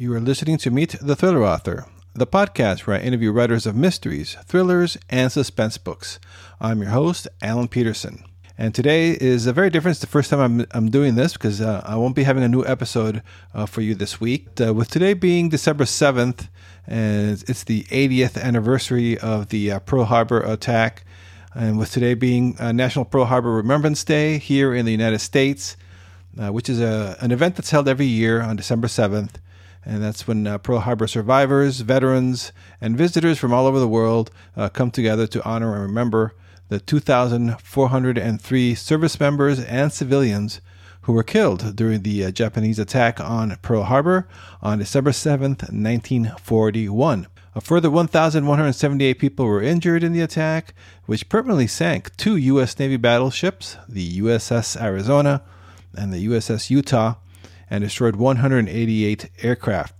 You are listening to Meet the Thriller Author, the podcast where I interview writers of mysteries, thrillers, and suspense books. I'm your host, Alan Peterson. And today is a very different. It's the first time I'm, I'm doing this because uh, I won't be having a new episode uh, for you this week. Uh, with today being December 7th, and it's the 80th anniversary of the uh, Pearl Harbor attack. And with today being uh, National Pearl Harbor Remembrance Day here in the United States, uh, which is a, an event that's held every year on December 7th. And that's when Pearl Harbor survivors, veterans, and visitors from all over the world come together to honor and remember the 2,403 service members and civilians who were killed during the uh, Japanese attack on Pearl Harbor on December 7, 1941. A further 1,178 people were injured in the attack, which permanently sank two U.S. Navy battleships, the USS Arizona and the USS Utah, and destroyed 188 aircraft.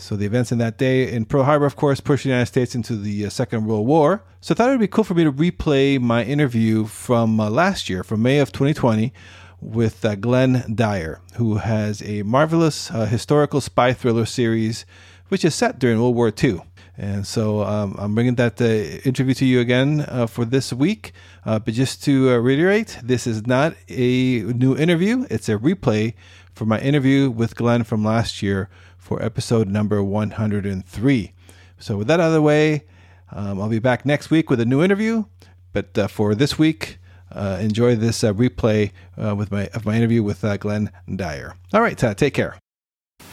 So the events in that day in Pearl Harbor, of course, pushed the United States into the uh, Second World War. So I thought it would be cool for me to replay my interview from uh, last year, from May of 2020, with uh, Glenn Dyer, who has a marvelous uh, historical spy thriller series, which is set during World War II. And so um, I'm bringing that uh, interview to you again uh, for this week. but just to reiterate, this is not a new interview; it's a replay for my interview with Glenn from last year for episode number 103. So, with that out of the way, um, I'll be back next week with a new interview. But uh, for this week, uh, enjoy this uh, replay uh, with my of my interview with uh, Glenn Dyer. All right, take care.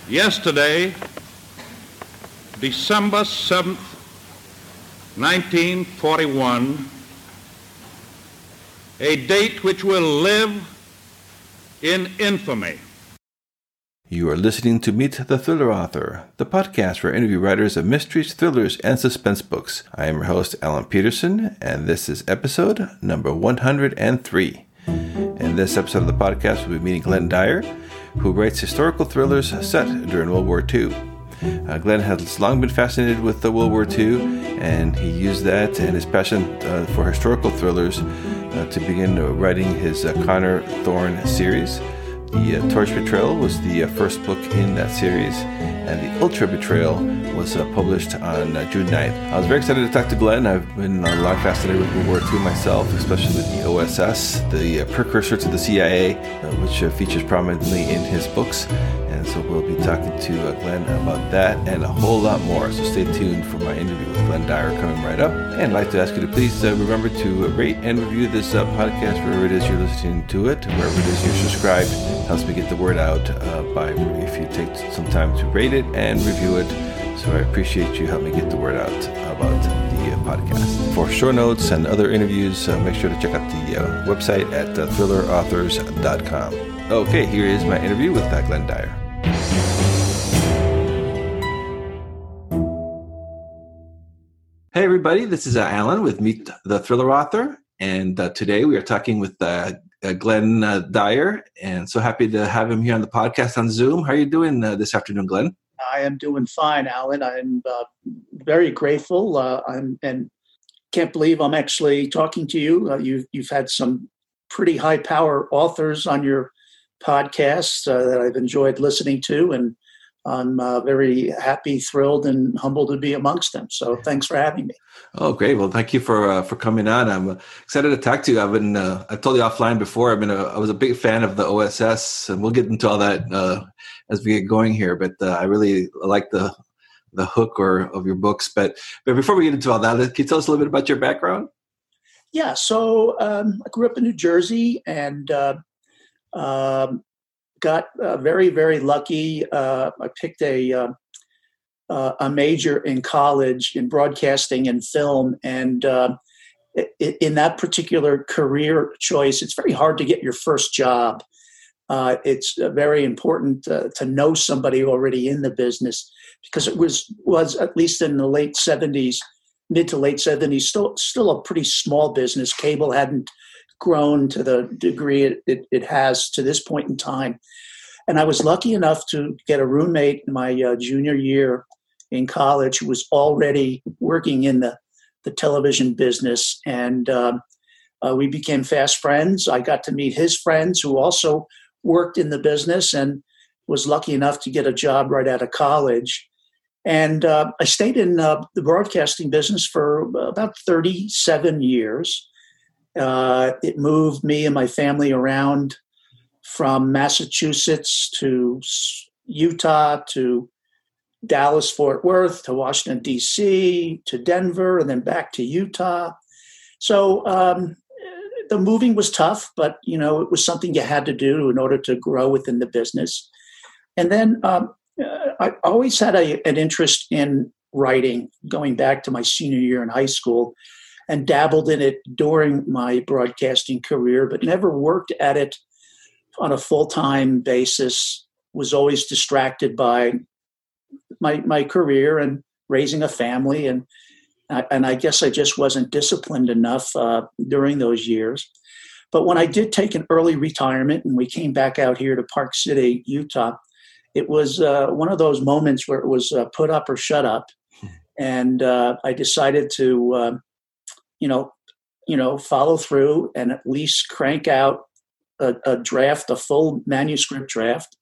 Yesterday, December 7th, 1941, a date which will live in infamy. You are listening to Meet the Thriller Author, the podcast for interview writers of mysteries, thrillers, and suspense books. I am your host, Alan Peterson, and this is episode number 103. In this episode of the podcast, we'll be meeting Glenn Dyer, who writes historical thrillers set during World War II. Uh, Glenn has long been fascinated with the World War II, and he used that and his passion uh, for historical thrillers uh, to begin writing his uh, Connor Thorne series. The uh, Torch Betrayal was the uh, first book in that series, and the Ultra Betrayal was uh, published on uh, June 9th. I was very excited to talk to Glenn. I've been a lot fascinated with World War II myself, especially with the OSS, the uh, precursor to the CIA, uh, which features prominently in his books. And so we'll be talking to Glenn about that and a whole lot more. So stay tuned for my interview with Glenn Dyer coming right up. And I'd like to ask you to please remember to rate and review this podcast wherever it is you're listening to it, wherever it is you're subscribed It helps me get the word out uh, by if you take some time to rate it and review it. So I appreciate you helping me get the word out about the uh, podcast. For show notes and other interviews, uh, make sure to check out the uh, website at uh, thrillerauthors.com. Okay, here is my interview with uh, Glenn Dyer. Hey, everybody, this is Alan with Meet the Thriller Author. And today we are talking with uh, Glenn uh, Dyer, and so happy to have him here on the podcast on Zoom. How are you doing uh, this afternoon, Glenn? I am doing fine, Alan. I'm uh, very grateful. Uh, I'm and can't believe I'm actually talking to you. Uh, you've you've had some pretty high power authors on your podcast that I've enjoyed listening to, and I'm uh, very happy, thrilled, and humbled to be amongst them. So thanks for having me. Oh, great! Well, thank you for uh, for coming on. I'm excited to talk to you. I've been uh, I told you offline before. I've been a, I was a big fan of the OSS, and we'll get into all that uh, as we get going here. But uh, I really like the the hook or of your books. But but before we get into all that, can you tell us a little bit about your background? Yeah, so um, I grew up in New Jersey, and uh, um, got uh, very, very lucky. Uh, I picked a uh, uh a major in college in broadcasting and film, and uh, in that particular career choice, it's very hard to get your first job. Uh, it's very important to know somebody already in the business because it was was at least in the late seventies, mid to late seventies, still still a pretty small business. Cable hadn't grown to the degree it, it, it, has to this point in time. And I was lucky enough to get a roommate in my uh, junior year in college who was already working in the, the television business. And um, uh, we became fast friends. I got to meet his friends who also worked in the business. And was lucky enough to get a job right out of college. And uh, I stayed in uh, the broadcasting business for about 37 years. Uh, it moved me and my family around from Massachusetts to Utah to Dallas, Fort Worth to Washington, D.C. to Denver, and then back to Utah. So um, the moving was tough, but you know it was something you had to do in order to grow within the business. And then um, uh, I always had a, an interest in writing, going back to my senior year in high school, and dabbled in it during my broadcasting career, but never worked at it on a full time basis. Was always distracted by my my career and raising a family, and and I guess I just wasn't disciplined enough uh, during those years. But when I did take an early retirement and we came back out here to Park City, Utah, it was uh, one of those moments where it was uh, put up or shut up, hmm. and uh, I decided to, uh, you know, you know, follow through and at least crank out a, a draft, a full manuscript draft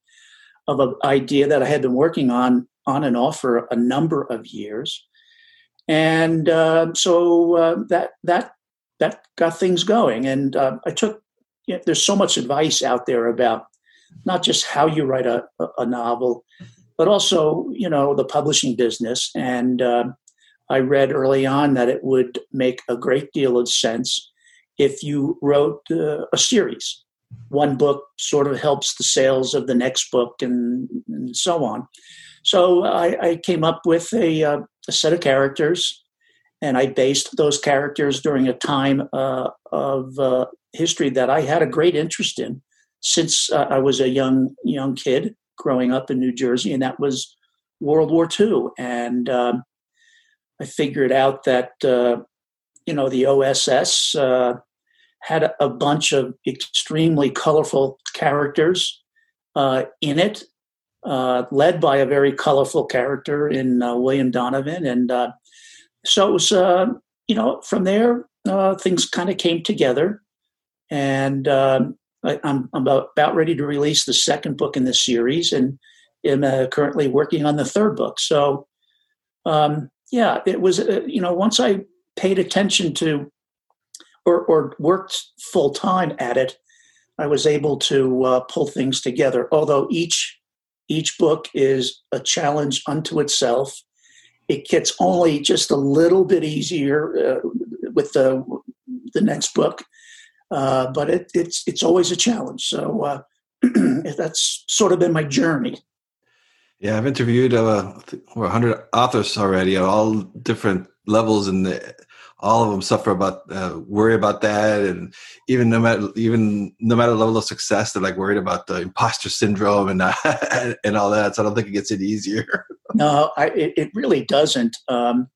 of an idea that I had been working on on and off for a number of years, and uh, so uh, that that that got things going. And I took. You know, there's so much advice out there about not just how you write a, a novel, but also you know the publishing business. And uh, I read early on that it would make a great deal of sense if you wrote uh, a series. One book sort of helps the sales of the next book, and, and so on. So I, I came up with a, uh, a, set of characters, and I based those characters during a time uh, of uh, history that I had a great interest in since uh, I was a young young kid growing up in New Jersey, and that was World War II. And um, I figured out that uh, you know the OSS uh, had a, bunch of extremely colorful characters uh, in it, uh, led by a very colorful character in uh, William Donovan, and so it was. you know, from there, things kind of came together, and um, I, am about, about ready to release the second book in the series and am uh, currently working on the third book. So, um, yeah, it was, uh, you know, once I paid attention to or, or worked full time at it, I was able to uh, pull things together. Although each each book is a challenge unto itself, it gets only just a little bit easier uh, with the the next book. Uh, but it, it's it's always a challenge. So uh, that's sort of been my journey. Yeah, I've interviewed uh, over 100 authors already at all different levels, and the, all of them suffer about uh, worry about that, and even no matter even no matter the level of success, they're like worried about the imposter syndrome and uh, and all that. So I don't think it gets any easier. no, I, it, it, really doesn't. Um,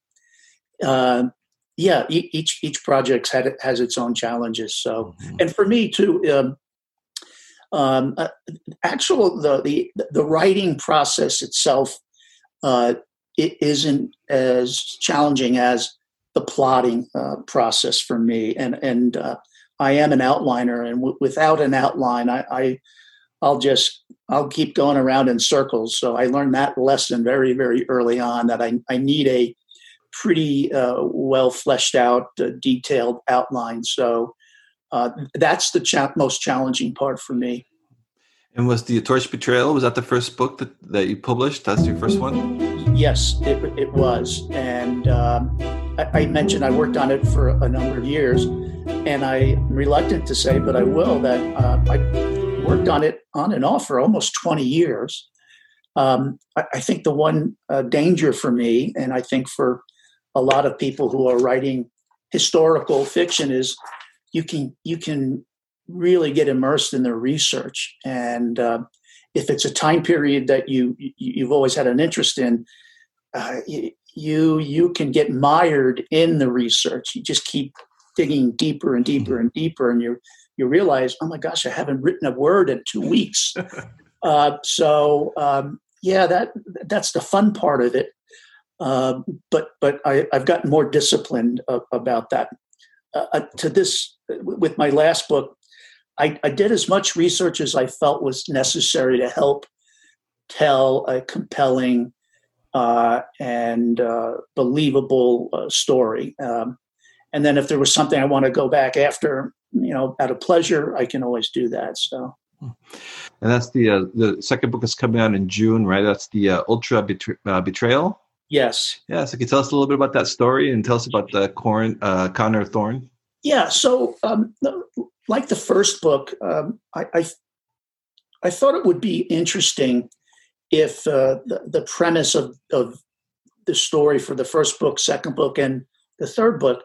uh, yeah, each each project had has its own challenges. So, mm-hmm. and for me too, um, um, uh, actual the, the the writing process itself uh, it isn't as challenging as the plotting uh, process for me. And and uh, I am an outliner, and w- without an outline, I, I I'll just I'll keep going around in circles. So I learned that lesson very very early on that I I need a pretty uh, well fleshed out, uh, detailed outline. So uh, that's the cha- most challenging part for me. And was the Torch Betrayal was that the first book that, that you published? That's your first one. Yes, it, it was, and um, I, I, mentioned I worked on it for a number of years, and I'm reluctant to say, but I will that uh, I worked on it on and off for almost 20 years. Um, I, I, think the one uh, danger for me, and I think for a lot of people who are writing historical fiction is you can you can really get immersed in the research and uh, if it's a time period that you you've always had an interest in uh, you you can get mired in the research you just keep digging deeper and deeper mm-hmm. and deeper and you you realize oh my gosh i haven't written a word in two weeks uh, so um, yeah that that's the fun part of it uh, but but I, have gotten more disciplined about that. Uh, uh to this, with my last book, I, I, did as much research as I felt was necessary to help tell a compelling uh, and uh, believable uh, story. Um, and then if there was something I want to go back after, you know, out of pleasure, I can always do that. So. And that's the uh, the second book is coming out in June, right? That's the Ultra Betra- Betrayal. Yes. Yeah. So can you tell us a little bit about that story and tell us about the Corn, uh, Connor Thorne? Yeah. So, um, like the first book, um, I, I, I thought it would be interesting if uh, the, the premise of of the story for the first book, second book, and the third book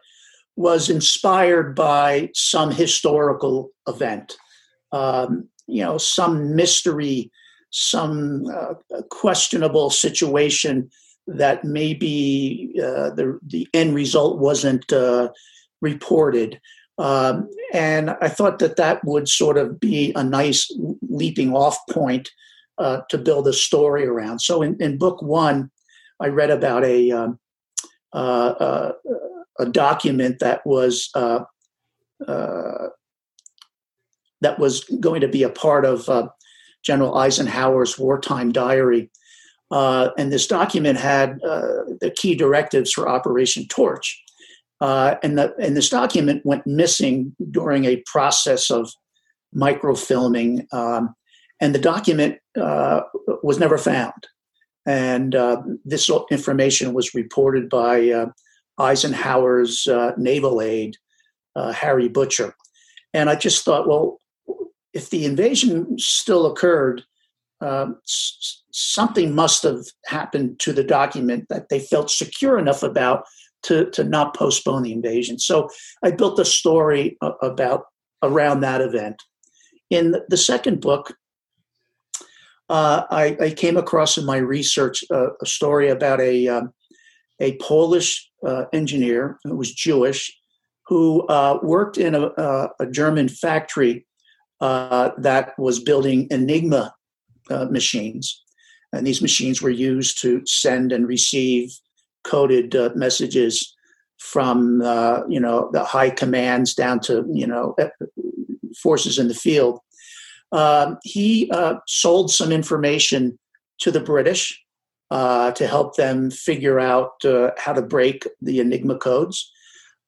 was inspired by some historical event. Um, you know, some mystery, some uh, questionable situation that maybe uh, the the end result wasn't uh, reported. Um, and I thought that that would sort of be a nice leaping off point uh, to build a story around. So in, in book one, I read about a um, uh, uh, a document that was uh, that was going to be a part of General Eisenhower's wartime diary. Uh, and this document had uh, the key directives for Operation Torch. Uh, and, the, and this document went missing during a process of microfilming. Um, and the document uh, was never found. And uh, this information was reported by Eisenhower's naval aide, Harry Butcher. And I just thought, well, if the invasion still occurred, um, something must have happened to the document that they felt secure enough about to, to not postpone the invasion. So I built a story uh, about around that event. In the second book, uh, I, I, came across in my research uh, a story about a um, a Polish uh, engineer who was Jewish who uh, worked in a, a German factory uh, that was building Enigma uh, machines. And these machines were used to send and receive coded uh, messages from, uh, you know, the high commands down to, you know, forces in the field. Um, he uh, sold some information to the British to help them figure out how to break the Enigma codes.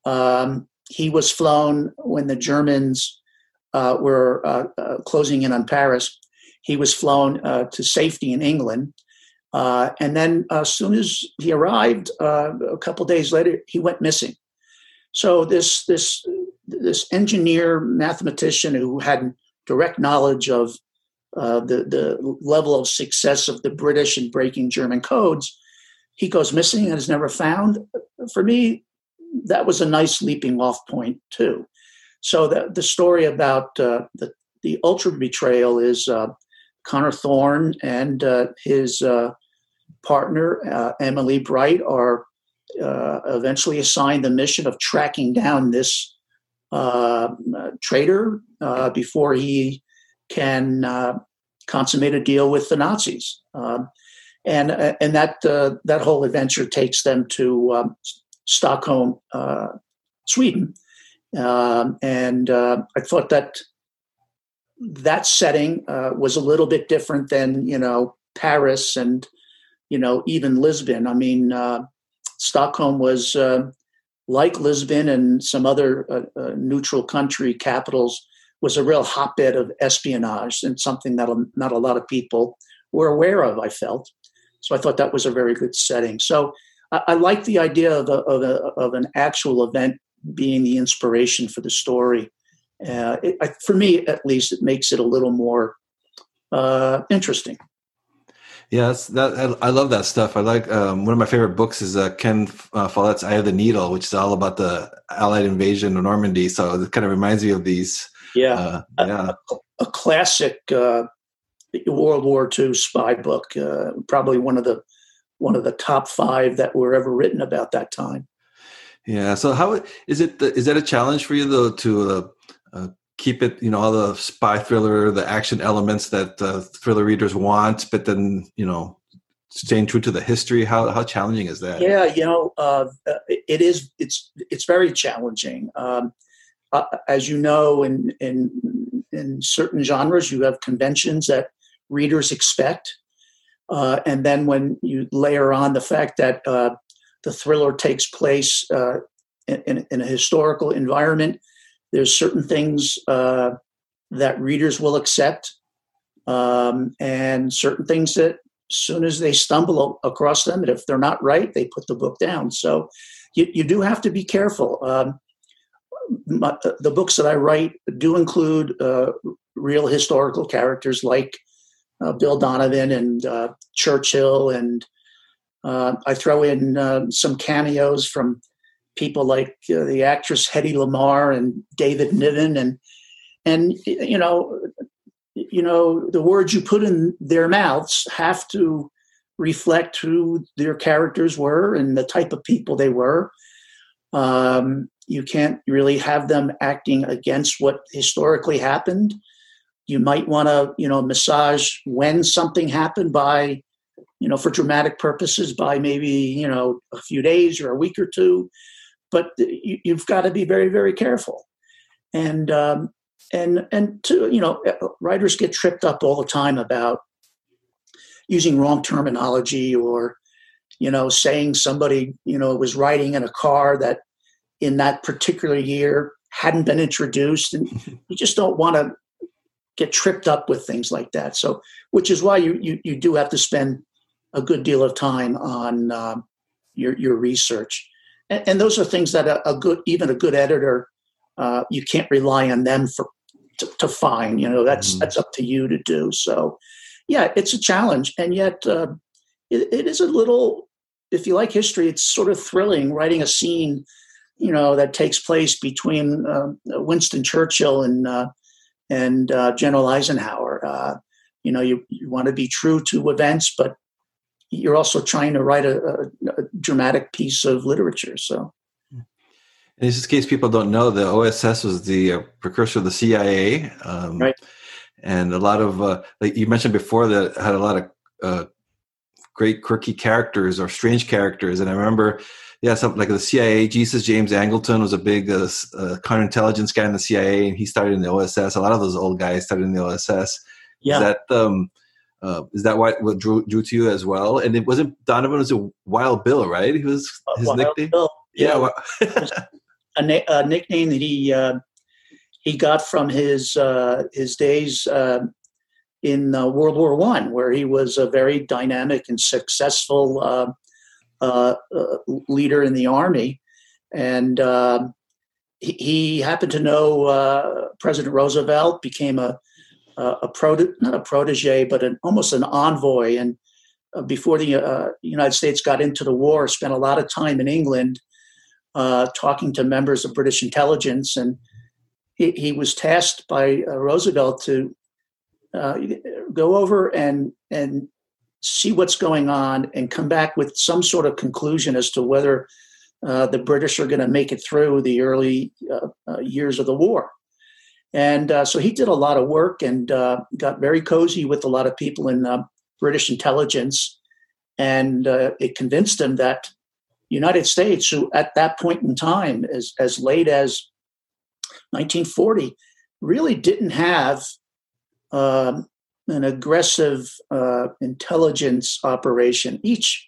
Um, he was flown when the Germans uh, were uh, uh, closing in on Paris, he was flown uh, to safety in England. Uh, and then, as soon as he arrived, a couple days later, he went missing. So this this this engineer mathematician who had direct knowledge of the the level of success of the British in breaking German codes, he goes missing and is never found. For me, that was a nice leaping off point too. So the, the story about uh, the, the ultra betrayal is uh, Connor Thorne and uh, his uh, partner, uh, Emily Bright, are uh, eventually assigned the mission of tracking down this traitor before he can consummate a deal with the Nazis. Um, and and that that whole adventure takes them to um, Stockholm, Sweden, um, and uh, I thought that that setting uh, was a little bit different than you know Paris and you know even Lisbon. I mean, uh, Stockholm was uh, like Lisbon and some other uh, uh, neutral country capitals was a real hotbed of espionage and something that not a lot of people were aware of. I felt so. I thought that was a very good setting. So. I, I like the idea of, a, of, a, of an actual event being the inspiration for the story. Uh, it, for me, at least, it makes it a little more uh, interesting. Yes, that I, I, love that stuff. I like um, one of my favorite books is uh, Ken uh, Follett's "Eye of the Needle," which is all about the Allied invasion of Normandy. So it kind of reminds me of these. Yeah, uh, yeah, a, a classic uh, World War II spy book. Uh, probably one of the one of the top five that were ever written about that time. Yeah. So how is it? Is that a challenge for you though to uh, keep it? You know, all the spy thriller, the action elements that uh, thriller readers want, but then you know, staying true to the history. How how challenging is that? Yeah, you know, uh, it is. It's it's very challenging. Um, uh, as you know, in in in certain genres, you have conventions that readers expect. Uh, and then when you layer on the fact that uh, the thriller takes place uh, in, in, a historical environment, there's certain things uh, that readers will accept, um, and certain things that, as soon as they stumble across them, and if they're not right, they put the book down. So you, you do have to be careful. Um, my, the books that I write do include uh, real historical characters like uh, Bill Donovan and uh, Churchill, and uh, I throw in uh, some cameos from people like uh, the actress Hedy Lamarr and David Niven, and and you know, you know, the words you put in their mouths have to reflect who their characters were and the type of people they were. Um, you can't really have them acting against what historically happened. You might want to, you know, massage when something happened by, you know, for dramatic purposes by maybe, you know, a few days or a week or two. But you, have got to be very, very careful. And, um, and, and to, you know, writers get tripped up all the time about using wrong terminology or, you know, saying somebody, you know, was riding in a car that in that particular year hadn't been introduced and you just don't want to get tripped up with things like that so which is why you you, you do have to spend a good deal of time on um, your your research and, and, those are things that a, a, good even a good editor uh, you can't rely on them for to, to find you know that's mm-hmm. that's up to you to do so yeah it's a challenge and yet uh, it, it is a little if you like history it's sort of thrilling writing a scene you know that takes place between uh, Winston Churchill and uh, and uh, General Eisenhower. Uh, you know, you, you want to be true to events, but you're also trying to write a, a, a dramatic piece of literature. So. In this case, people don't know the OSS was the uh, precursor of the CIA, um, right? And a lot of, uh, like you mentioned before, that had a lot of great quirky characters or strange characters. And I remember yeah, something like the CIA. Jesus James Angleton was a big uh, uh, counterintelligence guy in the CIA, and he started in the OSS. A lot of those old guys started in the OSS. Yeah. Is that um, uh, is that what, what drew, drew to you as well? And it wasn't Donovan was a Wild Bill, right? He was uh, his Wild nickname. Bill. Yeah, yeah a, na- a, nickname that he uh, he got from his uh, his days in World War One, where he was a very dynamic and successful uh, uh, leader in the army, and uh, he, he, happened to know uh, President Roosevelt. Became a a, a prote- not a protege, but an almost an envoy. And uh, before the United States got into the war, spent a lot of time in England talking to members of British intelligence, and he, he was tasked by Roosevelt to go over and and see what's going on, and come back with some sort of conclusion as to whether uh, the British are going to make it through the early uh, uh, years of the war. And uh, so he did a lot of work and uh, got very cozy with a lot of people in uh, British intelligence. And it convinced him that United States, who at that point in time, as, as late as 1940, really didn't have um, an aggressive uh, intelligence operation. Each,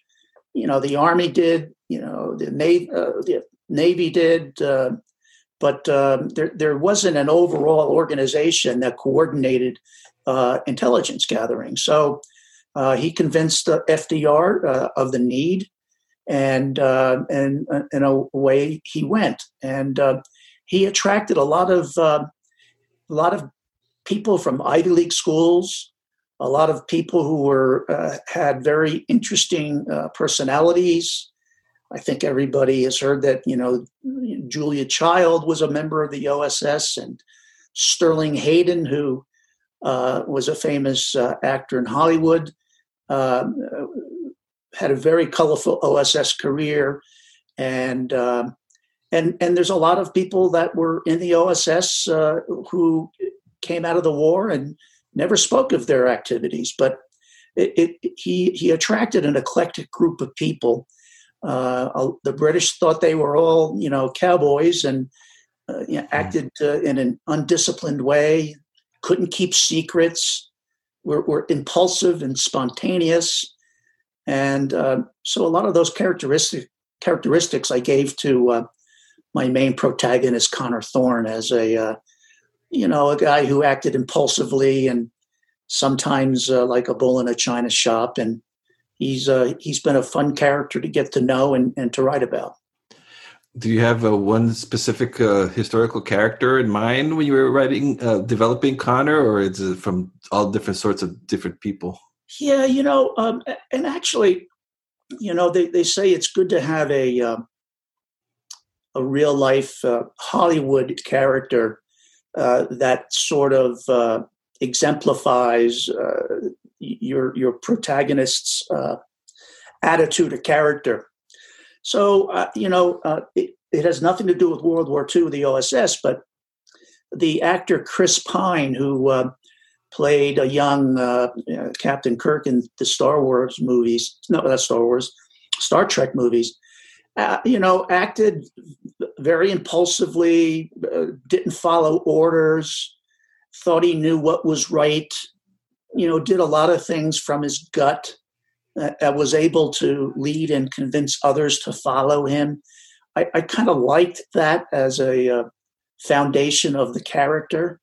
you know, the army did, you know, the navy, uh, the navy did, uh, but um, there there wasn't an overall organization that coordinated uh, intelligence gathering. So uh, he convinced the FDR uh, of the need, and and in a way he went, and he attracted a lot of a lot of people from Ivy League schools, a lot of people who were uh, had very interesting uh, personalities. I think everybody has heard that you know Julia Child was a member of the OSS, and Sterling Hayden, who uh, was a famous uh, actor in Hollywood, um, had a very colorful OSS career, and um, and and there's a lot of people that were in the OSS uh, who came out of the war and never spoke of their activities, but it, it, he he attracted an eclectic group of people. Uh, the British thought they were all you know cowboys and uh, you know, hmm. acted uh, in an undisciplined way, couldn't keep secrets, were, were impulsive and spontaneous, and uh, so a lot of those characteristic characteristics I gave to uh, my main protagonist Connor Thorne as a uh, you know a guy who acted impulsively and sometimes uh, like a bull in a china shop, and he's uh, he's been a fun character to get to know and, and to write about. Do you have uh, one specific uh, historical character in mind when you were writing, uh, developing Connor, or is it from all different sorts of different people? Yeah, you know, um, and actually, you know, they, they say it's good to have a uh, a real life uh, Hollywood character uh, that sort of uh, exemplifies uh, your your protagonist's uh, attitude or character. So uh, you know, it, it has nothing to do with World War II, the OSS, but the actor Chris Pine, who played a young uh, Captain Kirk in the Star Wars movies. No, not Star Wars, Star Trek movies. Uh, you know, acted very impulsively, uh, didn't follow orders, thought he knew what was right. You know, did a lot of things from his gut. Uh, was able to lead and convince others to follow him. I, I kind of liked that as a uh, foundation of the character.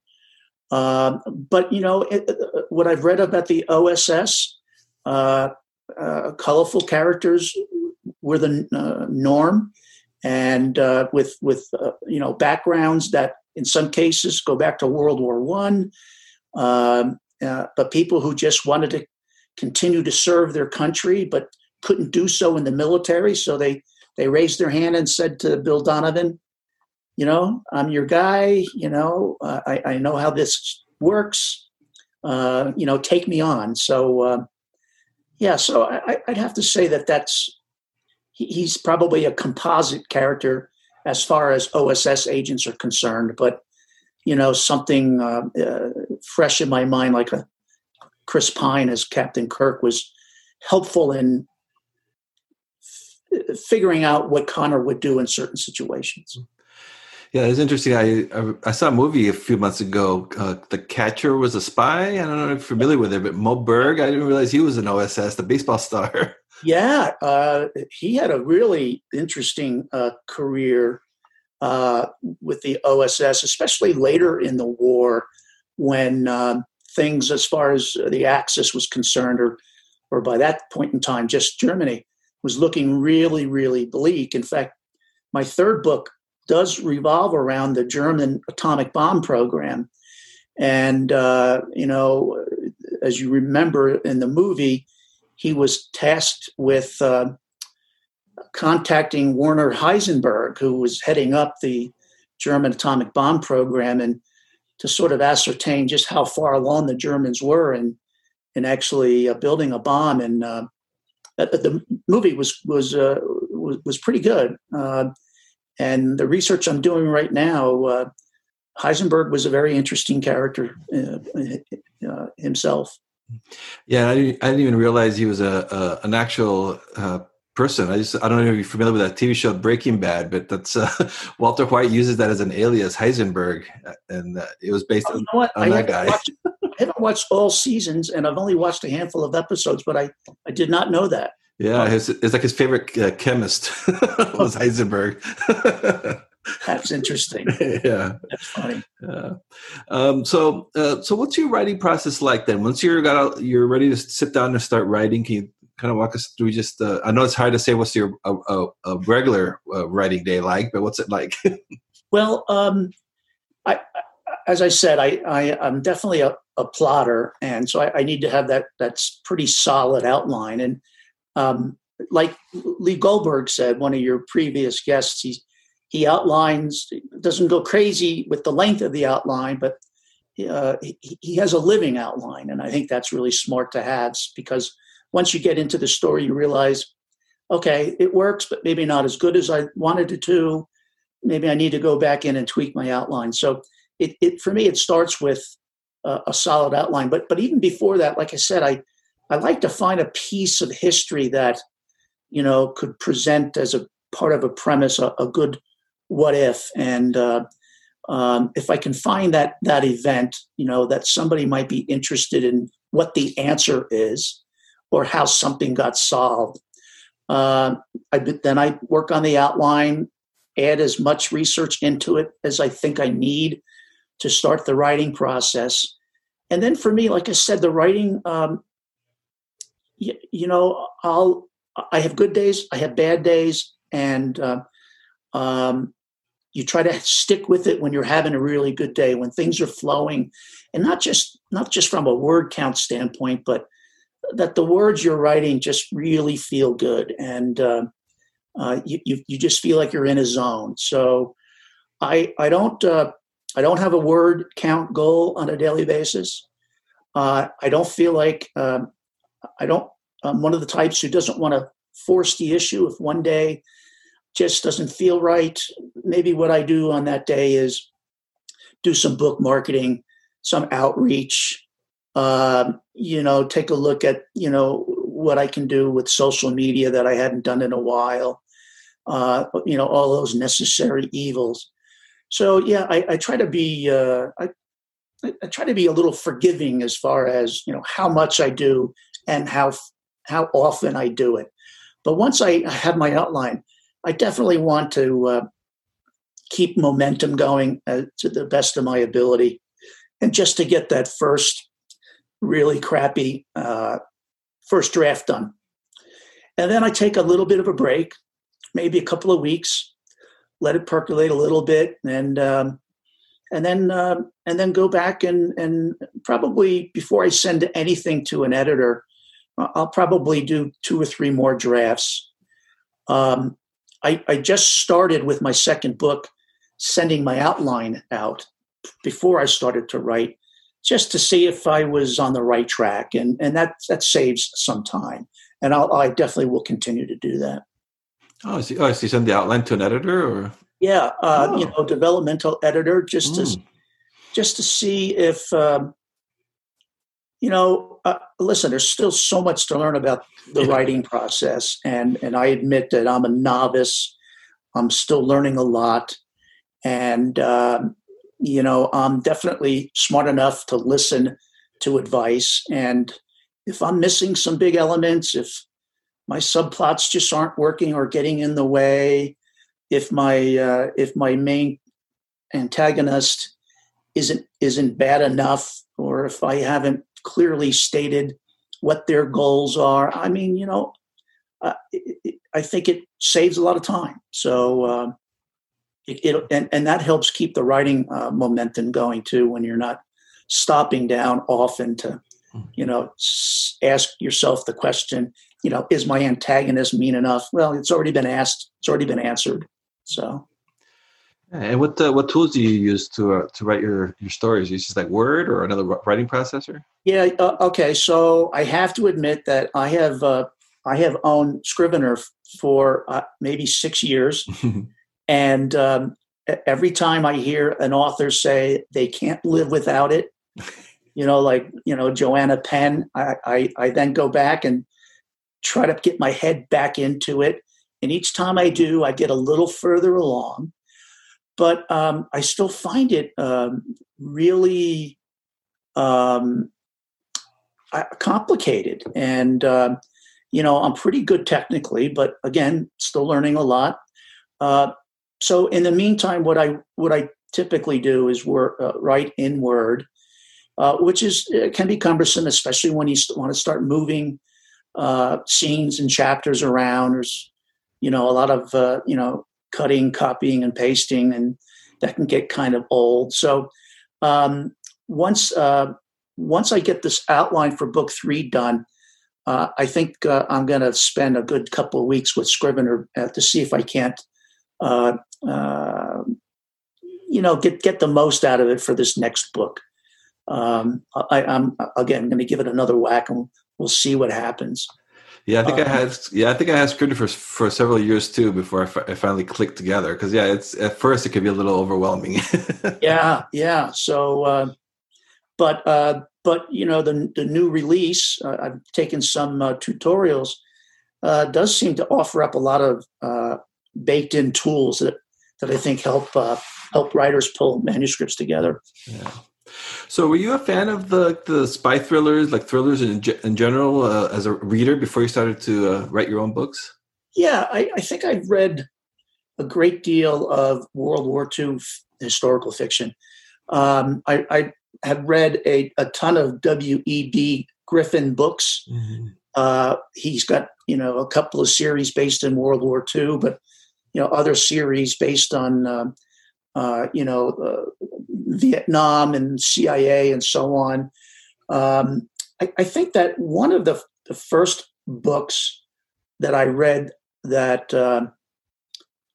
Um, but you know it, uh, what I've read about the OSS, uh, uh, colorful characters were the uh, norm, and uh, with with uh, you know backgrounds that in some cases go back to World War One, um, but people who just wanted to continue to serve their country but couldn't do so in the military, so they they raised their hand and said to Bill Donovan, you know, I'm your guy. You know, uh, I, I, know how this works. Uh, you know, take me on. So, uh, yeah. So I, would have to say that that's he's probably a composite character as far as OSS agents are concerned. But you know, something uh, uh, fresh in my mind, like a Chris Pine as Captain Kirk, was helpful in f- figuring out what Connor would do in certain situations. Yeah, it's interesting. I, I, I saw a movie a few months ago. Uh, the Catcher was a spy. I don't know if you're familiar with it, but Moe Berg. I didn't realize he was an OSS, the baseball star. Yeah, uh, he had a really interesting uh, career uh, with the OSS, especially later in the war when um, things, as far as the Axis was concerned, or or by that point in time, just Germany was looking really, really bleak. In fact, my third book does revolve around the German atomic bomb program. And, uh, you know, as you remember in the movie, he was tasked with uh, contacting Werner Heisenberg, who was heading up the German atomic bomb program, and to sort of ascertain just how far along the Germans were in in actually uh, building a bomb. And uh, the movie was was uh, was, was pretty good. Uh, and the research I'm doing right now, uh, Heisenberg was a very interesting character uh, himself. Yeah, I didn't, I didn't, even realize he was a, a an actual person. I just I don't know if you're familiar with that TV show Breaking Bad, but that's uh, Walter White uses that as an alias, Heisenberg, and uh, it was based oh, you know on, on that guy. Watched, I haven't watched all seasons, and I've only watched a handful of episodes, but I I did not know that. Yeah, his, it's like his favorite uh, chemist was Heisenberg. That's interesting. yeah, that's funny. Yeah. Um, so, uh, so what's your writing process like then? Once you're got out, you're ready to sit down and start writing. Can you kind of walk us through just? I know it's hard to say what's your a, a, a regular uh, writing day like, but what's it like? well, um, I, as I said, I, I am definitely a, a plotter, and so I, I need to have that that's pretty solid outline and um, like Lee Goldberg said, one of your previous guests, he, he outlines, doesn't go crazy with the length of the outline, but uh, he, he has a living outline. And I think that's really smart to have because once you get into the story, you realize, okay, it works, but maybe not as good as I wanted it to. Maybe I need to go back in and tweak my outline. So it, it for me, it starts with a, a solid outline. But but even before that, like I said, I I like to find a piece of history that, you know, could present as a part of a premise a, a good what if. And uh, um, if I can find that that event, you know, that somebody might be interested in what the answer is or how something got solved. Uh, I, then I work on the outline, add as much research into it as I think I need to start the writing process. And then for me, like I said, the writing, um, you, you know, I'll I have good days, I have bad days, and uh, um, you try to stick with it when you're having a really good day, when things are flowing, and not just not just from a word count standpoint, but that the words you're writing just really feel good, and uh, uh, you, you, you just feel like you're in a zone. So I I don't uh, I don't have a word count goal on a daily basis. Uh, I don't feel like um, I don't. I'm one of the types who doesn't want to force the issue. If one day just doesn't feel right, maybe what I do on that day is do some book marketing, some outreach. Um, you know, take a look at you know what I can do with social media that I hadn't done in a while. Uh, you know, all those necessary evils. So yeah, I, I try to be uh, I, I try to be a little forgiving as far as you know how much I do and how how often I do it. But once I have my outline, I definitely want to uh, keep momentum going uh, to the best of my ability, and just to get that first really crappy uh, first draft done. And then I take a little bit of a break, maybe a couple of weeks, let it percolate a little bit, and um, and then uh, and then go back and and probably before I send anything to an editor, I'll probably do two or three more drafts. Um, I, I just started with my second book, sending my outline out before I started to write, just to see if I was on the right track, and and that that saves some time, and I'll, I definitely will continue to do that. Oh, so, oh, so you send the outline to an editor, or yeah, uh, oh. you know, developmental editor, just mm. to just to see if um, you know. Uh, listen, there's still so much to learn about the yeah. writing process, and and I admit that I'm a novice. I'm still learning a lot, and um, you know, I'm definitely smart enough to listen to advice. And if I'm missing some big elements, if my subplots just aren't working or getting in the way if my uh, if my main antagonist isn't isn't bad enough or if i haven't clearly stated what their goals are i mean you know uh, it, i think it saves a lot of time so uh, it, and, and that helps keep the writing uh, momentum going too when you're not stopping down often to hmm. you know ask yourself the question you know, is my antagonist mean enough? Well, it's already been asked. It's already been answered. So. And what uh, what tools do you use to uh, to write your your stories? You use like Word or another writing processor? Yeah. Uh, okay. So I have to admit that I have uh, I have owned Scrivener for uh, maybe six years, and um, every time I hear an author say they can't live without it, you know, like you know Joanna Penn, I, I, I then go back and try to get my head back into it. And each time I do, I get a little further along. But um, I still find it um, really um, complicated. And, uh, you know, I'm pretty good technically, but again, still learning a lot. Uh, so in the meantime, what I what I typically do is work, uh, write in Word, uh, which is can be cumbersome, especially when you want to start moving uh, scenes and chapters around. There's, you know, a lot of, uh, you know, cutting, copying, and pasting, and that can get kind of old. So um, once uh, once I get this outline for book three done, uh, I think uh, I'm going to spend a good couple of weeks with Scrivener uh, to see if I can't, uh, uh, you know, get get the most out of it for this next book. Um, I, am again going to give it another whack, and we'll see what happens. Yeah, I think um, I had. Yeah, I think I had Scrivener for for several years too before I, f- I finally clicked together. Because yeah, it's at first it could be a little overwhelming. yeah, yeah. So, uh, but uh, but you know the the new release. Uh, I've taken some uh, tutorials. Uh, does seem to offer up a lot of uh, baked in tools that that I think help help writers pull manuscripts together. Yeah. So, were you a fan of the the spy thrillers, like thrillers in, in general, uh, as a reader before you started to uh, write your own books? Yeah, I, I, think I've read a great deal of World War II f- historical fiction. Um, I, I, have read a, a ton of W.E.B. Griffin books. Mm-hmm. Uh, he's got you know a couple of series based in World War II, but you know other series based on um, uh, you know uh, Vietnam and CIA and so on. Um, I, I, think that one of the, the, first books that I read that uh,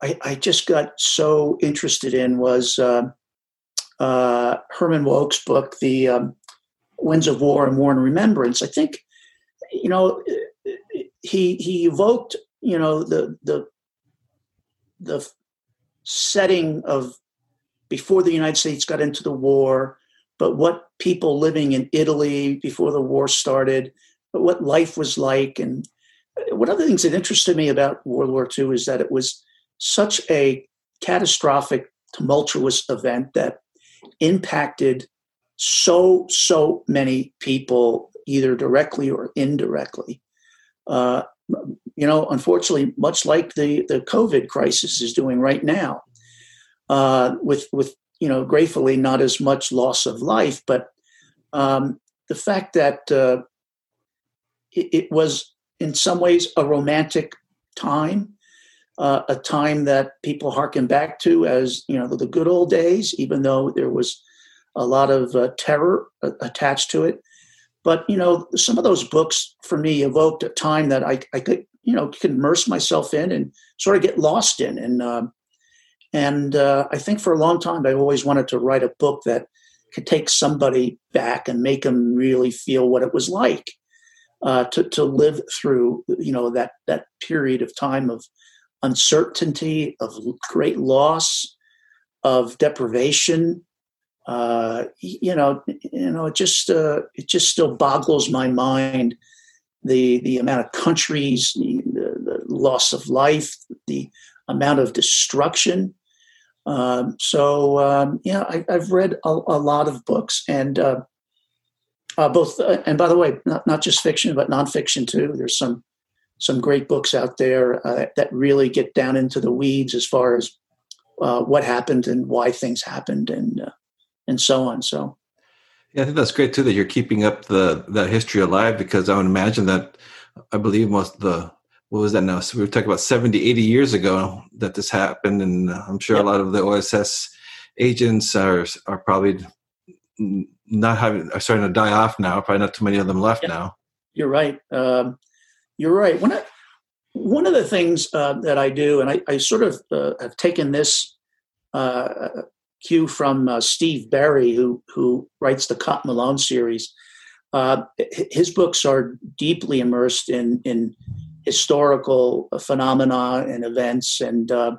I, I, just got so interested in was uh, uh, Herman Wouk's book, The um, Winds of War and War and Remembrance. I think, you know, he he evoked, you know, the the the setting of before the United States got into the war, but what people living in Italy before the war started, but what life was like. And one of the things that interested me about World War II is that it was such a catastrophic, tumultuous event that impacted so, so many people, either directly or indirectly. Uh, you know, unfortunately, much like the, the COVID crisis is doing right now uh, with with you know gratefully not as much loss of life, but um, the fact that uh, it, it, was in some ways a romantic time, uh, a time that people harken back to as you know the, good old days, even though there was a lot of uh, terror uh, attached to it. But you know, some of those books for me evoked a time that I, I could you know could immerse myself in and sort of get lost in, and um, and uh, I think for a long time, I always wanted to write a book that could take somebody back and make them really feel what it was like uh, to, to live through, you know, that, that period of time of uncertainty, of great loss, of deprivation. Uh, you know, you know, it just uh, it just still boggles my mind the the amount of countries, the, the, the loss of life, the amount of destruction um, so um, yeah, I, have read a, a, lot of books, and uh, uh, both. Uh, and by the way, not not just fiction, but nonfiction too. There's some some great books out there uh, that really get down into the weeds as far as uh, what happened and why things happened, and uh, and so on. So. Yeah, I think that's great too that you're keeping up the that history alive because I would imagine that I believe most of the what was that now? So we were talking about 70, 80 years ago that this happened. And I'm sure yep. a lot of the OSS agents are, are probably not having, are starting to die off now. Probably not too many of them left yep. now. You're right. Um, you're right. When I, one of the things uh, that I do, and I, I sort of uh, have taken this uh, cue from uh, Steve Berry, who who writes the Cotton Malone series. Uh, his books are deeply immersed in in historical phenomena and events and uh,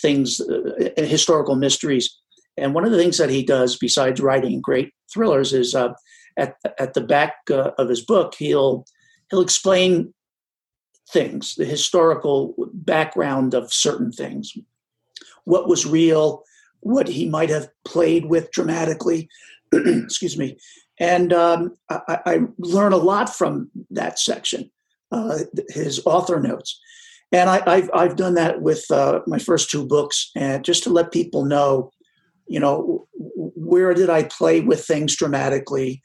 things, uh, historical mysteries. And one of the things that he does, besides writing great thrillers, is uh, at at the back uh, of his book, he'll he'll explain things, the historical background of certain things, what was real, what he might have played with dramatically. excuse me, and um, I, I, learn a lot from that section uh, his author notes. And I, have I've done that with uh, my first two books, and just to let people know, you know, where did I play with things dramatically?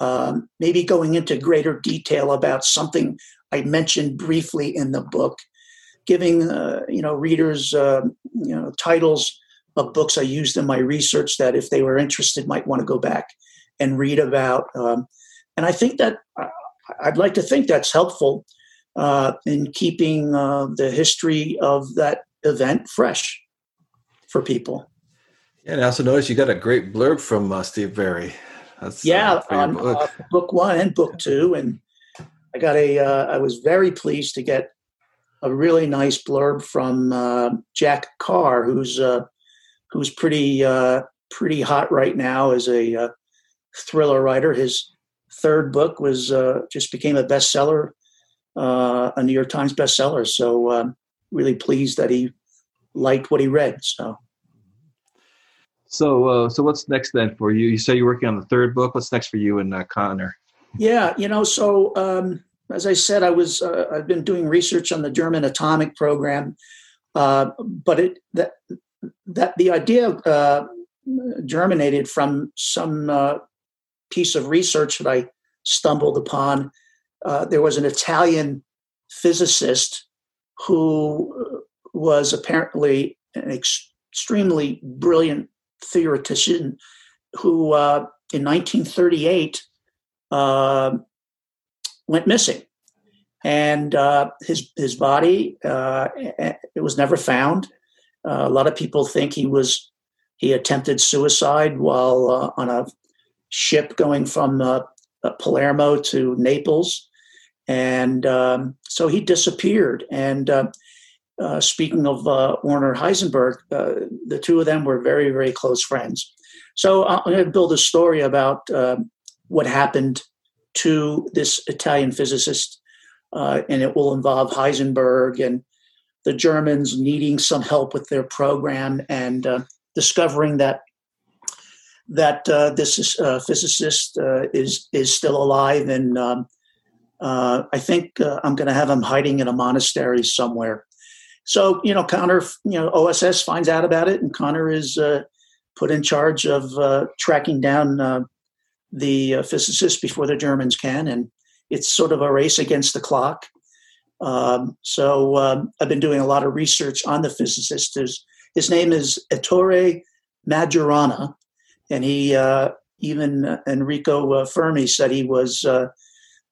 Um, maybe going into greater detail about something I mentioned briefly in the book, giving uh, you know readers uh, you know titles of books I used in my research that if they were interested might want to go back and read about. Um, and I think that uh, I'd like to think that's helpful uh, in keeping uh, the history of that event fresh for people. Yeah, and I also noticed you got a great blurb from uh, Steve Berry. That's, uh, yeah, on book. Uh, book. one and book two, and I got a. Uh, I was very pleased to get a really nice blurb from Jack Carr, who's who's pretty pretty hot right now as a thriller writer. His third book was uh, just became a bestseller, uh, a New York Times bestseller. So um, really pleased that he liked what he read. So. So, uh, so what's next then for you? You say you're working on the third book. What's next for you and uh, Connor? Yeah, you know, so um, as I said, I was uh, I've been doing research on the German atomic program, uh, but it that that the idea uh, germinated from some uh, piece of research that I stumbled upon. Uh, there was an Italian physicist who was apparently an extremely brilliant theoretician who uh, in 1938 uh, went missing. And uh, his, his body, uh, it was never found. Uh, a lot of people think he was he attempted suicide while uh, on a ship going from Palermo to Naples, and um, so he disappeared. And uh, speaking of uh, Werner Heisenberg, uh, the two of them were very, very close friends. So uh, I'm going to build a story about what happened to this Italian physicist, uh, and it will involve Heisenberg and the Germans needing some help with their program and discovering that that this physicist is is still alive and. Um, uh, I think uh, I'm going to have him hiding in a monastery somewhere. So, you know, Connor, you know, OSS finds out about it, and Connor is uh, put in charge of uh, tracking down uh, the uh, physicist before the Germans can. And it's sort of a race against the clock. Um, so um, I've been doing a lot of research on the physicist. There's, his name is Ettore Majorana, and he uh, even Enrico uh, Fermi said he was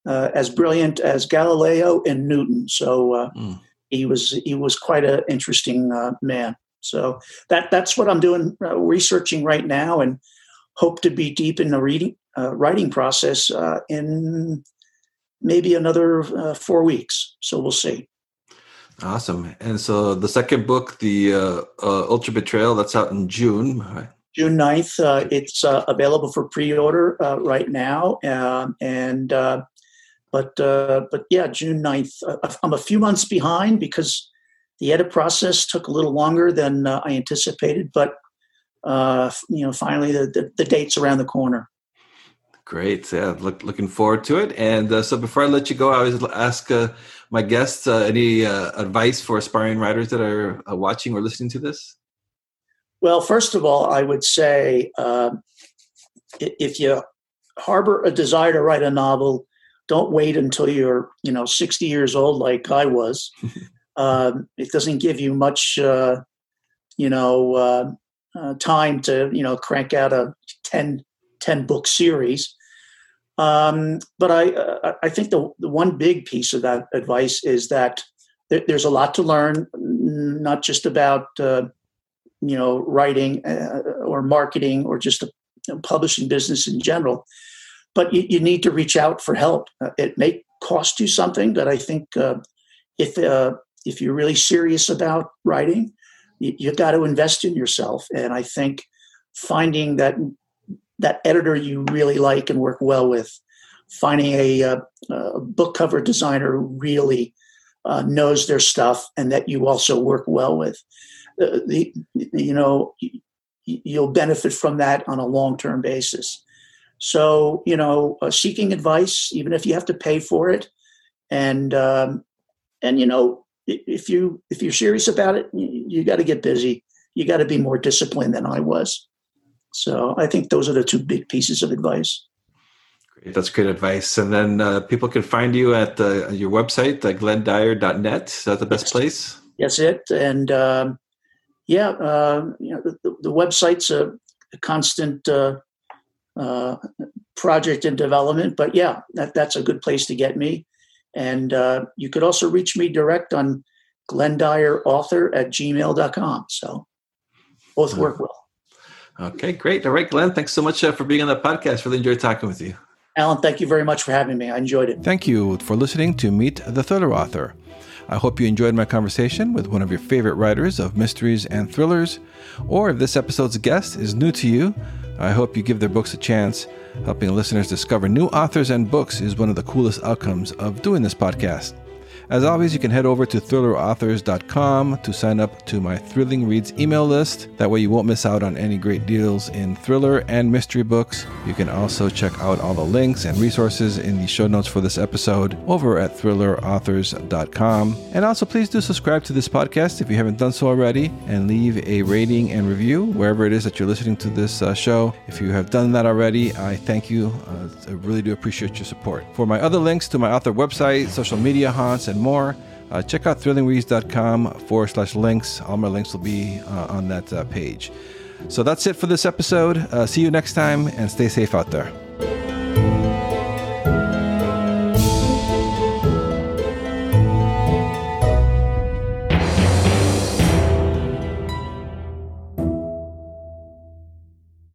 as brilliant as Galileo and Newton. So. Mm he was he was quite an interesting uh, man. So that that's what I'm doing, uh, researching right now, and hope to be deep in the reading uh, writing process uh, in maybe another uh, four weeks. So we'll see. Awesome. And so the second book, the uh, uh, Ultra Betrayal, that's out in June. June 9th. it's available for pre-order right now, um, and but uh, but yeah, June 9th. Uh, I'm a few months behind because the edit process took a little longer than uh, I anticipated. But uh, you know, finally the, the, the date's around the corner. Great. Yeah, look, looking forward to it. And uh, so before I let you go, I always ask uh, my guests uh, any uh, advice for aspiring writers that are uh, watching or listening to this? Well, first of all, I would say um, if you harbor a desire to write a novel, don't wait until you're you know 60 years old like i was um, it doesn't give you much uh, you know time to you know crank out a 10, 10 book series um, but I, uh, I think the, the one big piece of that advice is that there, there's a lot to learn, not just about uh, you know writing uh, or marketing or just a publishing business in general but you, you need to reach out for help. Uh, it may cost you something, but I think uh, if uh, if you're really serious about writing, you, you got to invest in yourself. And I think finding that that editor you really like and work well with, finding uh, a book cover designer who really uh, knows their stuff and that you also work well with, uh, the, you know, you'll benefit from that on a long term basis. So, you know, uh, seeking advice, even if you have to pay for it, and um, and you know, if you if you're serious about it, you, you got to get busy. You got to be more disciplined than I was. So, I think those are the two big pieces of advice. Great, that's great advice. And then uh, people can find you at uh, your website, uh, glendyer.net. Is that the best place? That's it. And um, yeah, uh, you know, the, the, website's a, a constant uh, uh, project in development. But yeah, that, that's a good place to get me. And uh, you could also reach me direct on glendyer.author at gmail.com. So both work well. Okay, great. All right, Glenn, thanks so much uh, for being on the podcast. Really enjoyed talking with you. Alan, thank you very much for having me. I enjoyed it. Thank you for listening to Meet the Thriller Author. I hope you enjoyed my conversation with one of your favorite writers of mysteries and thrillers. Or if this episode's guest is new to you, I hope you give their books a chance. Helping listeners discover new authors and books is one of the coolest outcomes of doing this podcast. As always, you can head over to thrillerauthors.com to sign up to my Thrilling Reads email list. That way, you won't miss out on any great deals in thriller and mystery books. You can also check out all the links and resources in the show notes for this episode over at thrillerauthors.com. And also, please do subscribe to this podcast if you haven't done so already and leave a rating and review wherever it is that you're listening to this uh, show. If you have done that already, I thank you. Uh, I really do appreciate your support. For my other links to my author website, social media haunts, and more, uh, check out thrillingreads.com forward slash links. All my links will be uh, on that uh, page. So that's it for this episode. Uh, see you next time and stay safe out there.